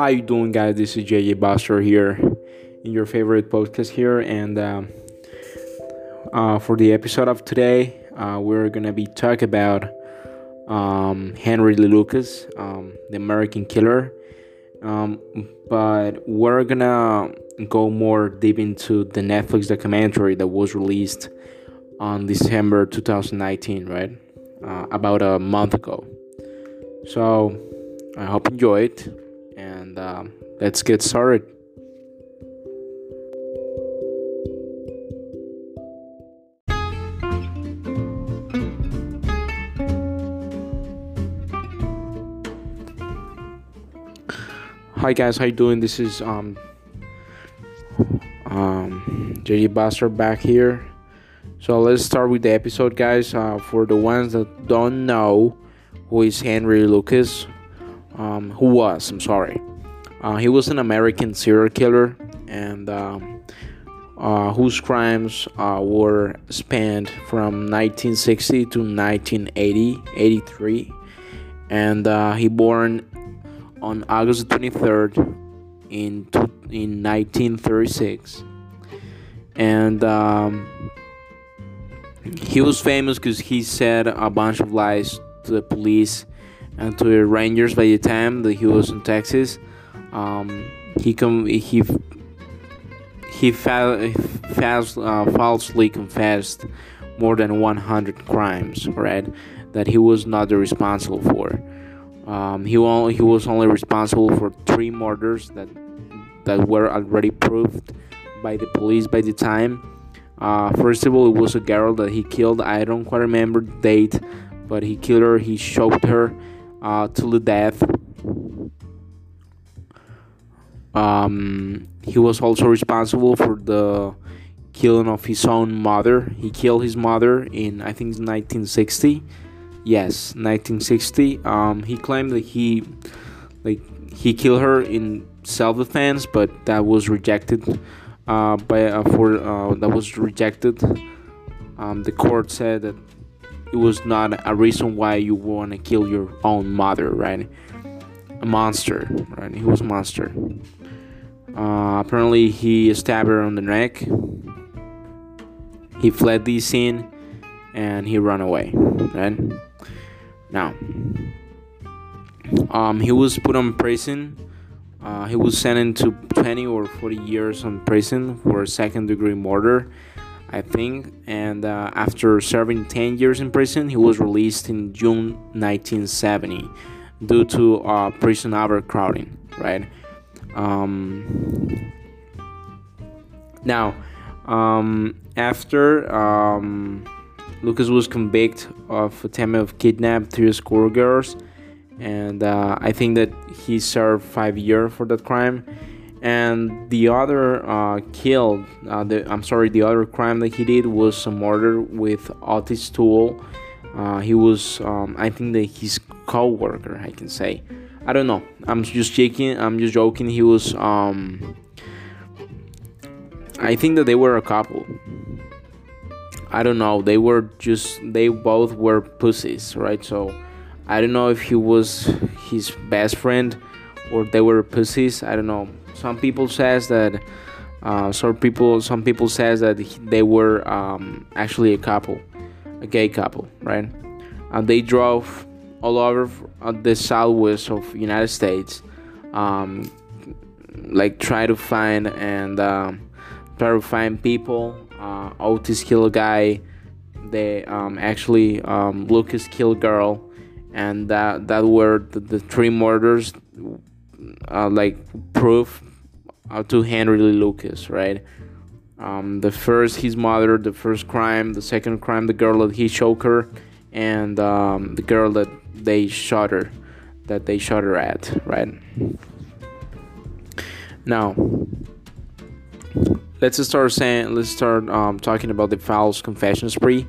How you doing, guys? This is JJ Buster here, in your favorite podcast here, and um, uh, for the episode of today, uh, we're gonna be talking about um, Henry Lee Lucas, um, the American killer. Um, but we're gonna go more deep into the Netflix documentary that was released on December 2019, right? Uh, about a month ago. So I hope you enjoy it, and um, let's get started. Hi guys, how you doing? This is um um JJ Buster back here. So let's start with the episode, guys. Uh, for the ones that don't know who is Henry Lucas, um, who was, I'm sorry. Uh, he was an American serial killer and um, uh, whose crimes uh, were spanned from 1960 to 1980, 83. And uh, he born on August 23rd in, in 1936. And um, he was famous because he said a bunch of lies to the police and to the Rangers by the time that he was in Texas. Um, he com- he he fa- fast, uh, falsely confessed more than 100 crimes, right? That he was not responsible for. Um, he only, he was only responsible for three murders that that were already proved by the police by the time. Uh, first of all, it was a girl that he killed. I don't quite remember the date, but he killed her. He choked her uh, to the death. Um, he was also responsible for the killing of his own mother. He killed his mother in I think 1960. Yes, 1960. Um, he claimed that he like he killed her in self-defense, but that was rejected. Uh, by uh, for uh, that was rejected. Um, the court said that it was not a reason why you want to kill your own mother, right? A monster, right? He was a monster. Uh, apparently, he stabbed her on the neck. He fled the scene, and he ran away, right? Now, um, he was put on prison. Uh, he was sentenced to 20 or 40 years in prison for second degree murder I think. And uh, after serving 10 years in prison, he was released in June 1970 due to uh, prison overcrowding, right? Um, now, um, after um, Lucas was convicted of attempt of kidnap three schoolgirls, and uh, I think that he served five years for that crime and the other uh, killed uh, the i'm sorry the other crime that he did was a murder with Ottis Toole. uh, he was um, i think that his co-worker i can say. I don't know. I'm just joking i'm just joking. He was um, i think that they were a couple. I don't know. They were just they both were pussies right? So i don't know if he was his best friend or they were pussies. I don't know. Some people says that uh, some people some people says that they were um, actually a couple a gay couple right? And they drove all over the southwest of united states um, like try to find and um, try to find people uh, Ottis killed a guy they um, actually um, lucas killed a girl and that that were the, the three murders uh, like proof uh, to Henry Lee Lucas, right? Um, the first, his mother, the first crime, the second crime, the girl that he choked her, and um, the girl that they shot her, that they shot her at, right? Now, let's start saying, let's start um, talking about the false confession spree.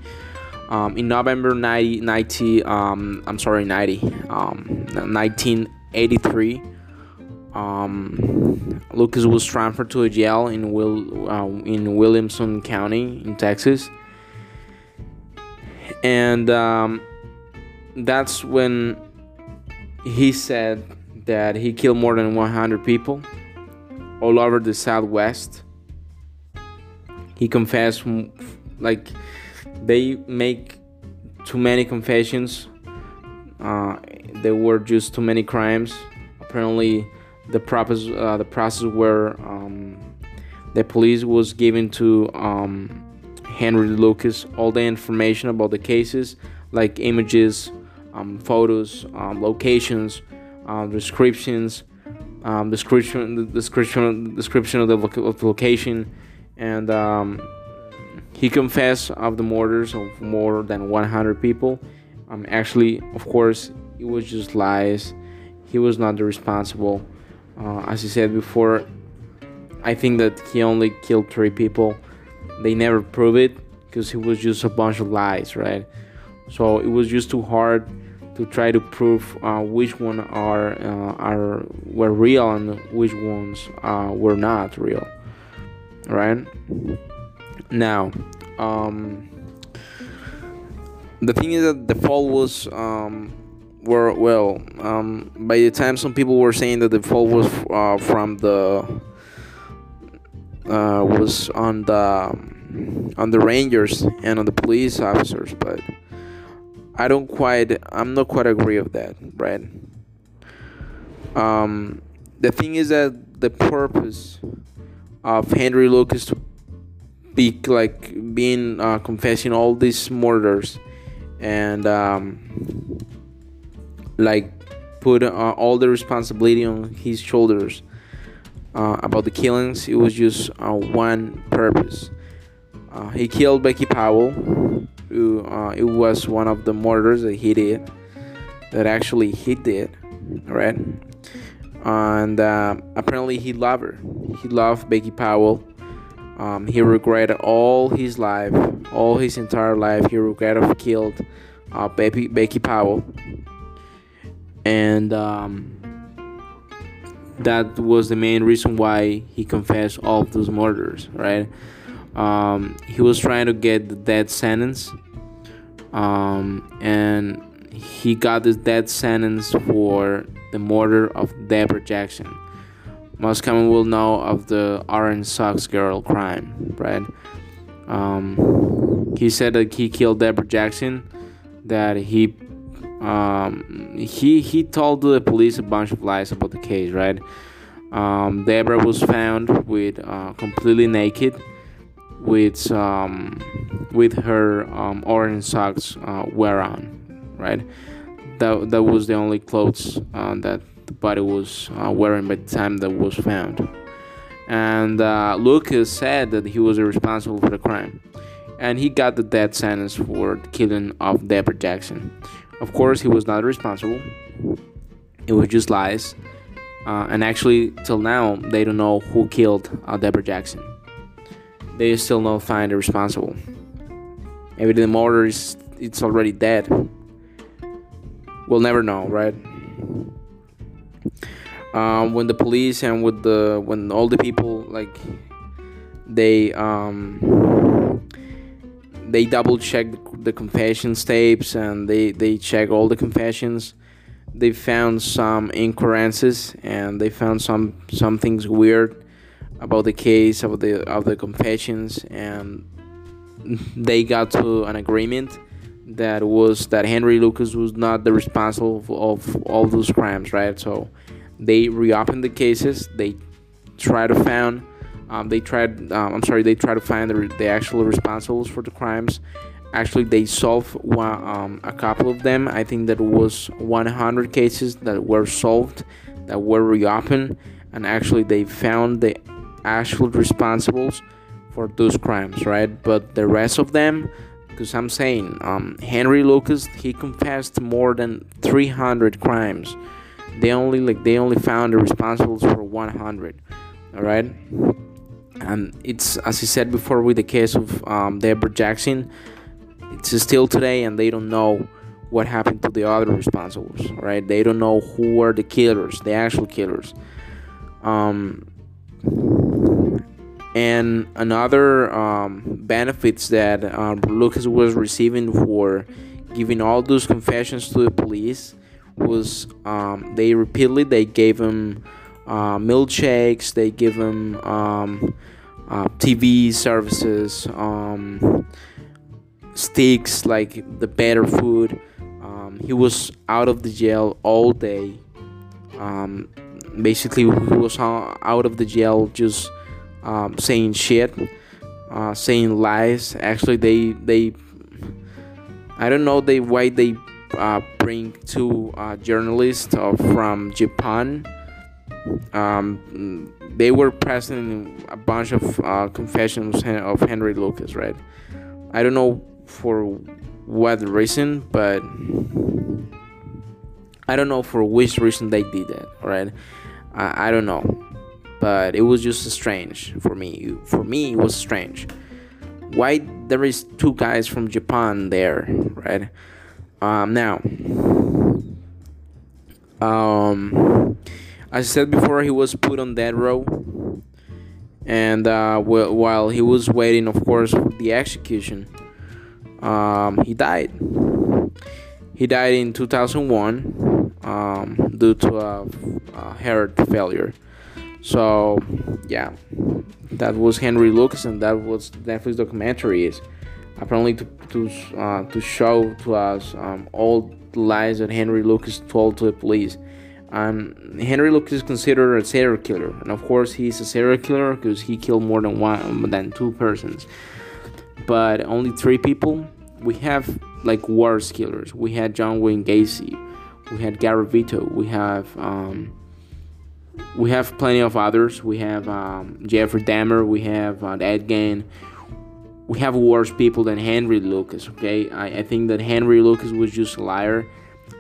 Um, in November 90, 90 um, I'm sorry, 90, um, 1983, um, Lucas was transferred to a jail in Will uh, in Williamson County in Texas, and um, that's when he said that he killed more than 100 people all over the Southwest. He confessed, like, they make too many confessions. Uh, there were just too many crimes. Apparently, the process, uh, the process where um, the police was given to um, Henry Lucas all the information about the cases, like images, um, photos, um, locations, um, descriptions, um, description, description, description of the, of the location, and um, he confessed of the murders of more than 100 people. Um, actually, of course, it was just lies. He was not the responsible. Uh, as he said before, I think that he only killed three people. They never prove it because it was just a bunch of lies, right? So it was just too hard to try to prove uh, which one are uh, are were real and which ones uh, were not real right now um, the thing is that the fall was um, were well um, by the time some people were saying that the fall was uh, from the uh, was on the on the rangers and on the police officers but I don't quite I'm not quite agree with that, right? Um, the thing is that the purpose of Henry Lucas to be like being uh, confessing all these murders and um, like put uh, all the responsibility on his shoulders uh, about the killings. It was just uh, one purpose. Uh, he killed Becky Powell who uh, it was one of the murders that he did that actually he did right and uh, apparently he loved her. He loved becky powell. Um, he regretted all his life all his entire life he regretted have killed uh, becky, becky powell. And um, that was the main reason why he confessed all of those murders right um, he was trying to get the death sentence, um, and he got this death sentence for the murder of Deborah Jackson. Most common will know of the Orange Socks Girl crime, right? Um, he said that he killed Deborah Jackson, that he um, he he told the police a bunch of lies about the case, right? Um, Deborah was found with uh, completely naked with um, with her um, orange socks uh, wear on, right? That that was the only clothes uh, that the body was uh, wearing by the time that was found. And uh, Lucas said that he was responsible for the crime, and he got the death sentence for the killing of Deborah Jackson. Of course, he was not responsible. It was just lies. Uh, and actually, till now, they don't know who killed uh, Deborah Jackson they still not find the responsible. Maybe the motor is it's already dead. We'll never know, right? Um, when the police and with the when all the people like they um they double check the confessions tapes and they they check all the confessions they found some incoherences and they found some some things weird about the case of the of the confessions and they got to an agreement that was that Henry Lucas was not the responsible of, all those crimes, right? So they reopened the cases. They try to find, um, they tried. Um, I'm sorry, they try to find the, the actual responsibles for the crimes. Actually, they solved one, um, a couple of them. I think that was 100 cases that were solved, that were reopened, and actually they found the actual responsibles for those crimes, right? But the rest of them, because I'm saying, um, Henry Lucas, he confessed more than 300 crimes. They only like they only found the responsibles for 100. All right, and it's as I said before with the case of um, Deborah Jackson. It's still today, and they don't know what happened to the other responsibles. Right? They don't know who were the killers, the actual killers. Um, and another um, benefits that um, Lucas was receiving for giving all those confessions to the police was um, they repeatedly they gave him uh, milkshakes, they give him um, uh, TV services, um, sticks like the better food. Um, he was out of the jail all day. Um, basically, he was out of the jail just um, saying shit, uh, saying lies. Actually, they they I don't know they why they uh, bring two uh, journalists uh, from Japan. Um, they were present a bunch of uh, confessions of Henry Lucas, right? I don't know for what reason, but I don't know for which reason they did that, right? I, I don't know, but it was just strange for me. For me, it was strange. Why there is two guys from Japan there, right? Um, now, um, as I said before, he was put on death row, and uh, while he was waiting, of course, for the execution, um, he died. He died in 2001 um, due to a, a heart failure. So, yeah, that was Henry Lucas, and that was Netflix documentary is apparently to to uh, to show to us um, all the lies that Henry Lucas told to the police. Um, Henry Lucas is considered a serial killer, and of course he's a serial killer because he killed more than one than two persons. But only three people. We have like worse killers. We had John Wayne Gacy. We had Gary Vito. We have um, we have plenty of others. We have um, Jeffrey Dahmer. We have uh, Ed Gein we have worse people than Henry Lucas. Okay, I, I think that Henry Lucas was just a liar,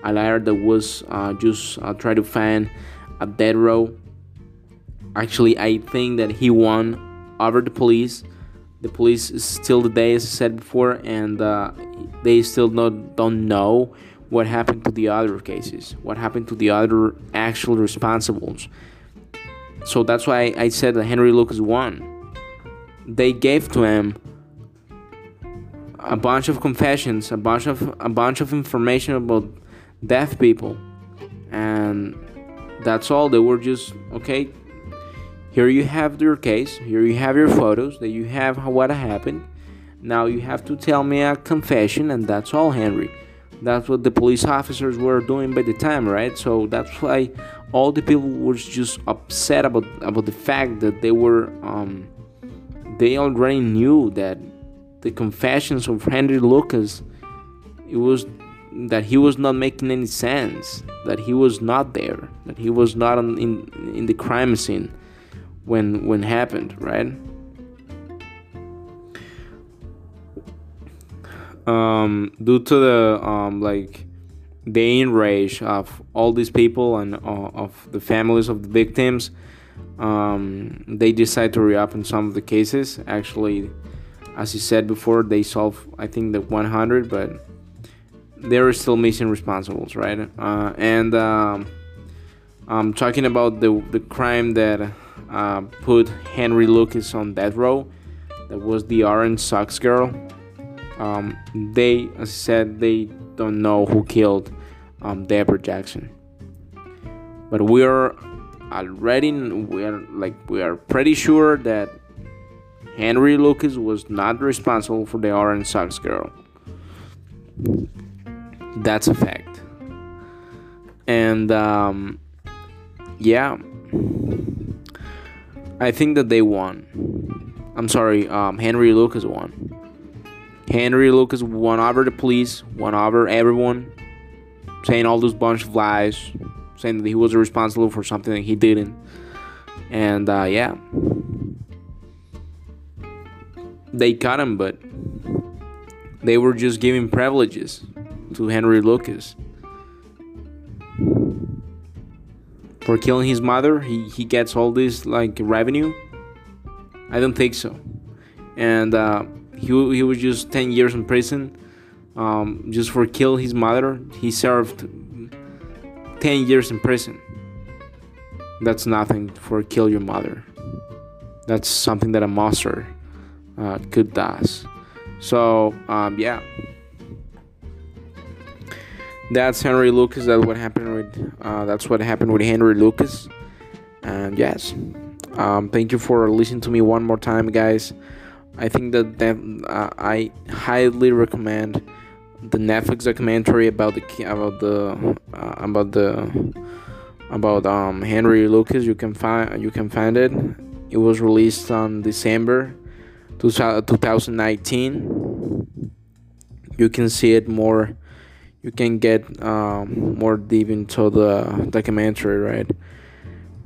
a liar that was uh, just uh, trying to find a dead row. Actually, I think that he won over the police. The police is still today, as I said before, and uh, they still not, don't know what happened to the other cases, what happened to the other actual responsibles. So that's why I said that Henry Lucas won. They gave to him a bunch of confessions, a bunch of a bunch of information about deaf people, and that's all. They were just okay. Here you have your case. Here you have your photos. That you have what happened. Now you have to tell me a confession, and that's all, Henry. That's what the police officers were doing by the time, right? So that's why all the people were just upset about about the fact that they were um, they already knew that the confessions of Henry Lucas, it was that he was not making any sense, that he was not there, that he was not in in the crime scene when when happened, right? Um, due to the um, like the enrage of all these people and uh, of the families of the victims, um, they decide to reopen some of the cases. Actually, as you said before, they solve I think the 100, but there are still missing responsibles, right? Uh, and um, I'm talking about the the crime that uh, put Henry Lucas on death row. That was the orange socks girl. Um, they, as I said, they don't know who killed um, Deborah Jackson, but we are already we are like we are pretty sure that Henry Lucas was not responsible for the Orange Socks girl. That's a fact. And um, yeah, I think that they won. I'm sorry, um, Henry Lucas won. Henry Lucas won over the police, won over everyone, saying all those bunch of lies, saying that he was responsible for something that he didn't. And uh, yeah they caught him, but they were just giving privileges to Henry Lucas. For killing his mother, he, he gets all this like revenue. I don't think so. And uh, he, he was just 10 years in prison um, just for kill his mother. He served 10 years in prison. That's nothing for kill your mother. That's something that a monster uh, could does. So um, yeah, that's Henry Lucas. That's what happened with. Uh, that's what happened with Henry Lucas. And yes, um, thank you for listening to me one more time, guys. I think that, that uh, I highly recommend the Netflix documentary about the about the uh, about the about um, Henry Lucas. You can find you can find it. It was released on December 2019. You can see it more. You can get um, more deep into the documentary, right?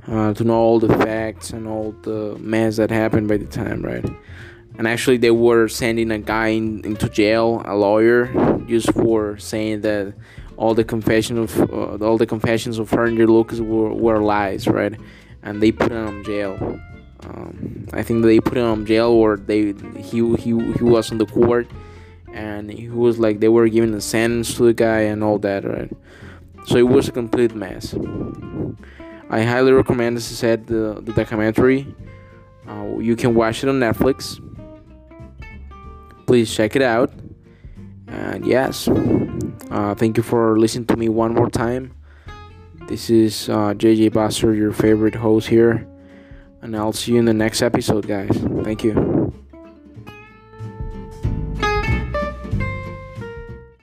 Uh, to know all the facts and all the mess that happened by the time, right? And actually, they were sending a guy in, into jail, a lawyer, just for saying that all the confessions of uh, all the confessions of Henry Lucas were, were lies, right? And they put him in jail. Um, I think they put him in jail, or they he he he was on the court, and he was like they were giving a sentence to the guy and all that, right? So it was a complete mess. I highly recommend, as I said, the the documentary. Uh, you can watch it on Netflix. Please check it out. And yes, uh, thank you for listening to me one more time. This is uh, JJ Buster, your favorite host here. And I'll see you in the next episode, guys. Thank you.